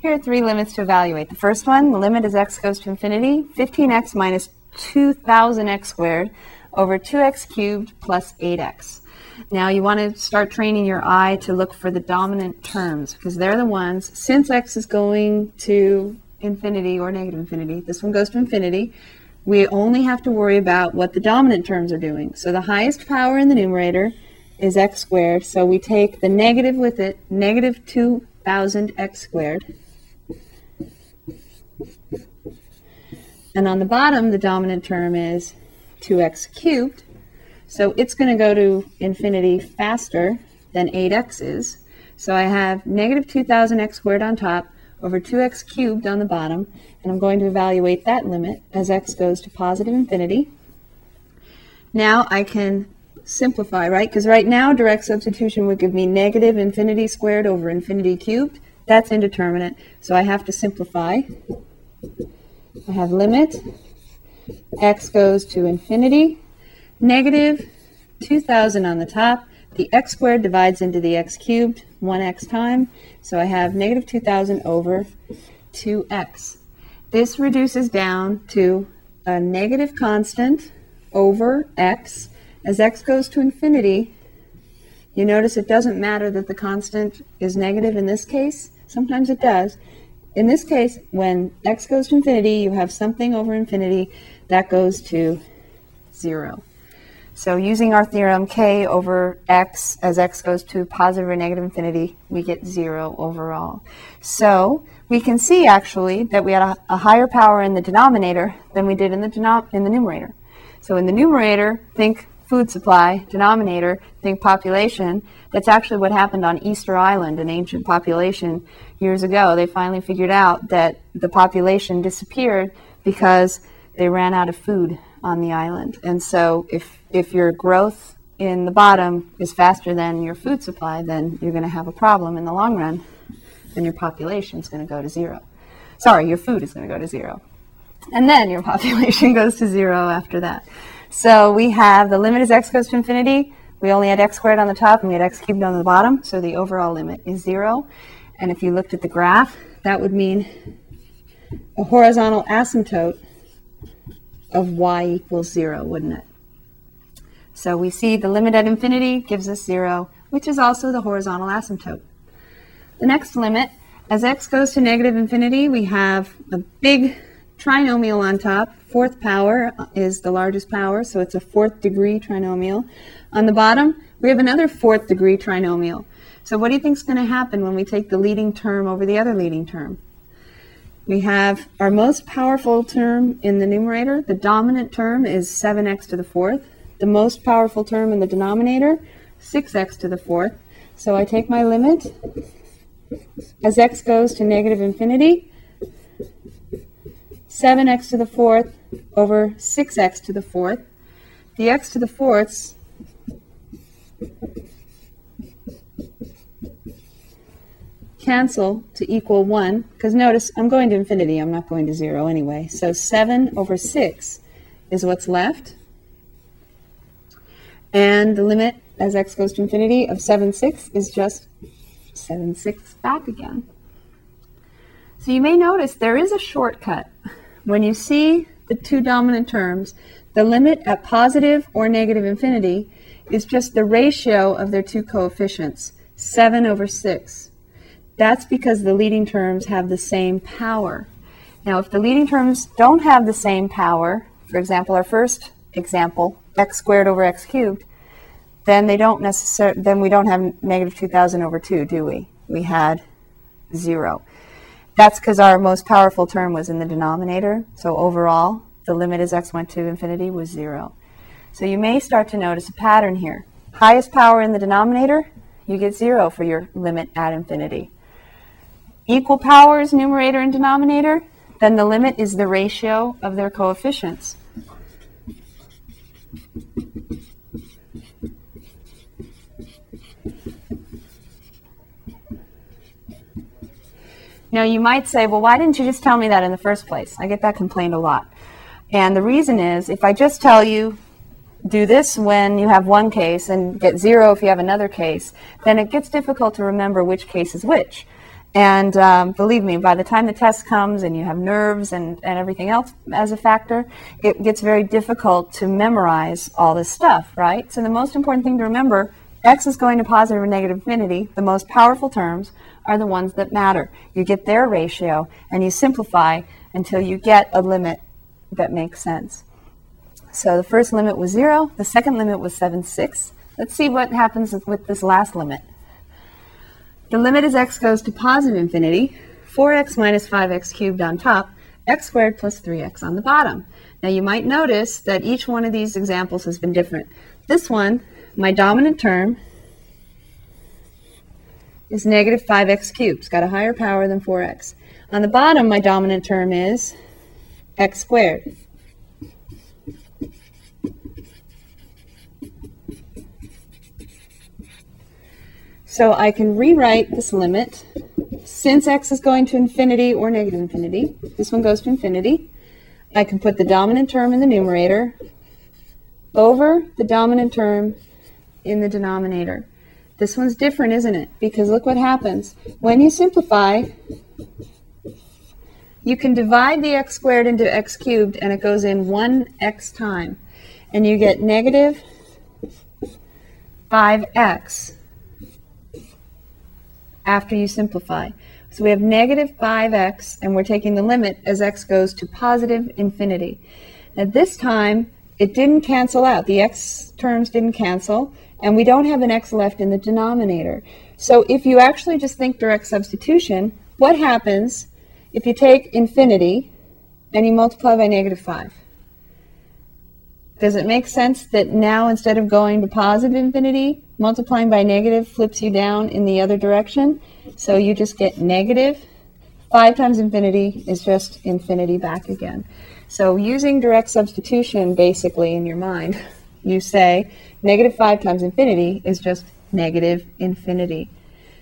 Here are three limits to evaluate. The first one, the limit as x goes to infinity, 15x minus 2000x squared over 2x cubed plus 8x. Now you want to start training your eye to look for the dominant terms because they're the ones, since x is going to infinity or negative infinity, this one goes to infinity, we only have to worry about what the dominant terms are doing. So the highest power in the numerator is x squared, so we take the negative with it, negative 2000x squared. And on the bottom, the dominant term is 2x cubed. So it's going to go to infinity faster than 8x is. So I have negative 2000x squared on top over 2x cubed on the bottom, and I'm going to evaluate that limit as x goes to positive infinity. Now I can simplify, right? Because right now direct substitution would give me negative infinity squared over infinity cubed. That's indeterminate, so I have to simplify. I have limit x goes to infinity, negative 2000 on the top. The x squared divides into the x cubed 1x time, so I have negative 2000 over 2x. This reduces down to a negative constant over x. As x goes to infinity, you notice it doesn't matter that the constant is negative in this case. Sometimes it does. In this case, when x goes to infinity, you have something over infinity that goes to 0. So using our theorem, k over x, as x goes to positive or negative infinity, we get 0 overall. So we can see actually that we had a, a higher power in the denominator than we did in the, in the numerator. So in the numerator, think food supply, denominator, think population. That's actually what happened on Easter Island, an ancient population years ago. They finally figured out that the population disappeared because they ran out of food on the island. And so if, if your growth in the bottom is faster than your food supply, then you're going to have a problem in the long run. Then your population is going to go to zero. Sorry, your food is going to go to zero. And then your population goes to zero after that. So we have the limit as x goes to infinity. We only had x squared on the top and we had x cubed on the bottom. So the overall limit is zero. And if you looked at the graph, that would mean a horizontal asymptote of y equals zero, wouldn't it? So we see the limit at infinity gives us zero, which is also the horizontal asymptote. The next limit, as x goes to negative infinity, we have a big trinomial on top. Fourth power is the largest power, so it's a fourth degree trinomial. On the bottom, we have another fourth degree trinomial. So what do you think is going to happen when we take the leading term over the other leading term? We have our most powerful term in the numerator. The dominant term is 7x to the fourth. The most powerful term in the denominator, 6x to the fourth. So I take my limit as x goes to negative infinity. 7x to the fourth over 6x to the fourth. The x to the fourths cancel to equal 1, because notice I'm going to infinity, I'm not going to 0 anyway. So 7 over 6 is what's left. And the limit as x goes to infinity of 7 6 is just 7 6 back again. So you may notice there is a shortcut. When you see the two dominant terms, the limit at positive or negative infinity is just the ratio of their two coefficients, 7 over 6. That's because the leading terms have the same power. Now, if the leading terms don't have the same power, for example, our first example, x squared over x cubed, then they don't necessarily, then we don't have negative 2000 over 2, do we? We had 0. That's because our most powerful term was in the denominator. So overall, the limit as x went to infinity was 0. So you may start to notice a pattern here. Highest power in the denominator, you get 0 for your limit at infinity equal powers, numerator and denominator, then the limit is the ratio of their coefficients. Now, you might say, well, why didn't you just tell me that in the first place? I get that complained a lot. And the reason is, if I just tell you, do this when you have one case and get zero if you have another case, then it gets difficult to remember which case is which. And um, believe me, by the time the test comes and you have nerves and, and everything else as a factor, it gets very difficult to memorize all this stuff, right? So the most important thing to remember, x is going to positive or negative infinity. The most powerful terms are the ones that matter. You get their ratio and you simplify until you get a limit that makes sense. So the first limit was 0, the second limit was 7 6. Let's see what happens with this last limit. The limit as x goes to positive infinity, 4x minus 5x cubed on top, x squared plus 3x on the bottom. Now you might notice that each one of these examples has been different. This one, my dominant term, is negative 5x cubed. It's got a higher power than 4x. On the bottom, my dominant term is x squared. So I can rewrite this limit. Since x is going to infinity or negative infinity, this one goes to infinity. I can put the dominant term in the numerator over the dominant term in the denominator. This one's different, isn't it? Because look what happens. When you simplify, you can divide the x squared into x cubed, and it goes in one x time. And you get negative 5x after you simplify. So we have negative 5x, and we're taking the limit as x goes to positive infinity. At this time, it didn't cancel out. The x terms didn't cancel, and we don't have an x left in the denominator. So if you actually just think direct substitution, what happens if you take infinity and you multiply by negative 5? Does it make sense that now instead of going to positive infinity, multiplying by negative flips you down in the other direction? So you just get negative. 5 times infinity is just infinity back again. So using direct substitution basically in your mind, you say negative 5 times infinity is just negative infinity.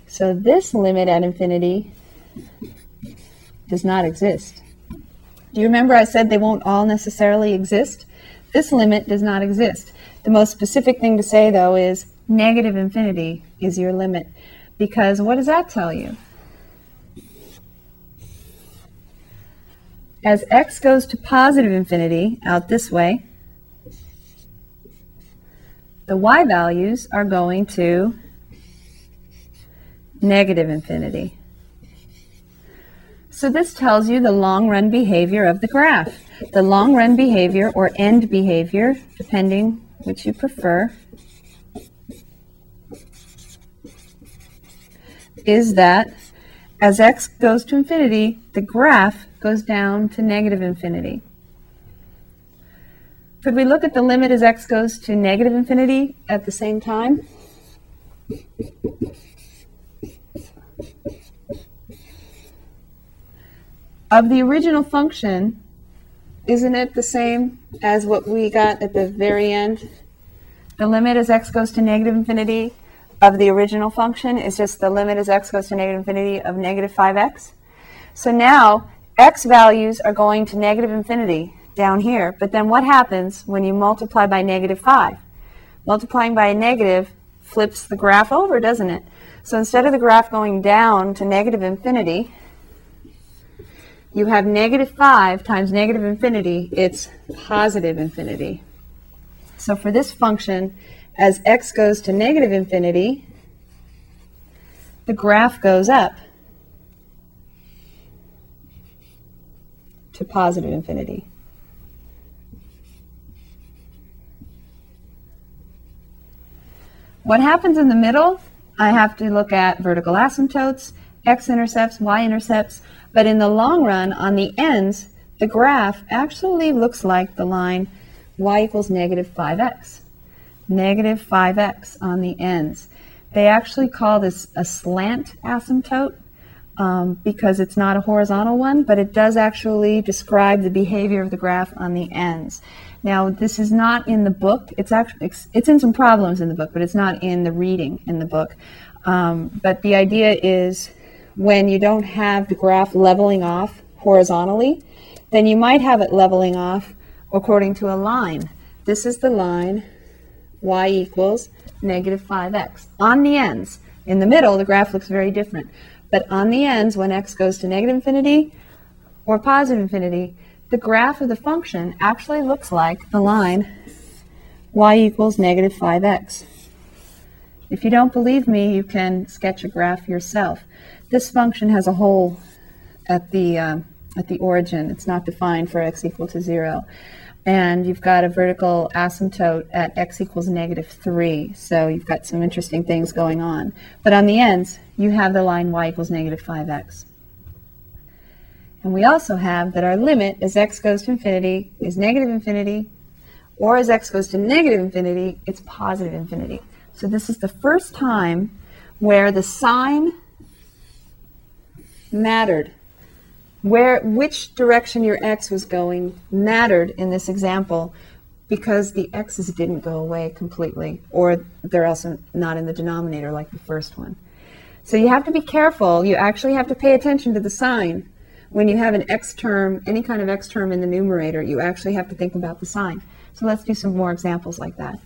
So this limit at infinity does not exist. Do you remember I said they won't all necessarily exist? This limit does not exist. The most specific thing to say, though, is negative infinity is your limit. Because what does that tell you? As x goes to positive infinity out this way, the y values are going to negative infinity. So this tells you the long run behavior of the graph. The long run behavior or end behavior, depending which you prefer, is that as x goes to infinity, the graph goes down to negative infinity. Could we look at the limit as x goes to negative infinity at the same time? of the original function, isn't it the same as what we got at the very end? The limit as x goes to negative infinity of the original function is just the limit as x goes to negative infinity of negative 5x. So now x values are going to negative infinity down here, but then what happens when you multiply by negative 5? Multiplying by a negative flips the graph over, doesn't it? So instead of the graph going down to negative infinity, you have negative 5 times negative infinity, it's positive infinity. So for this function, as x goes to negative infinity, the graph goes up to positive infinity. What happens in the middle? I have to look at vertical asymptotes, x-intercepts, y-intercepts. But in the long run, on the ends, the graph actually looks like the line y equals negative 5x. Negative 5x on the ends. They actually call this a slant asymptote um, because it's not a horizontal one, but it does actually describe the behavior of the graph on the ends. Now, this is not in the book. It's actually it's, it's in some problems in the book, but it's not in the reading in the book. Um, but the idea is when you don't have the graph leveling off horizontally, then you might have it leveling off according to a line. This is the line y equals negative 5x on the ends. In the middle, the graph looks very different. But on the ends, when x goes to negative infinity or positive infinity, the graph of the function actually looks like the line y equals negative 5x. If you don't believe me, you can sketch a graph yourself. This function has a hole at the, uh, at the origin. It's not defined for x equal to 0. And you've got a vertical asymptote at x equals negative 3. So you've got some interesting things going on. But on the ends, you have the line y equals negative 5x. And we also have that our limit as x goes to infinity is negative infinity, or as x goes to negative infinity, it's positive infinity. So this is the first time where the sign mattered. Where which direction your x was going mattered in this example because the x's didn't go away completely, or they're also not in the denominator like the first one. So you have to be careful. You actually have to pay attention to the sign. When you have an x term, any kind of x term in the numerator, you actually have to think about the sign. So let's do some more examples like that.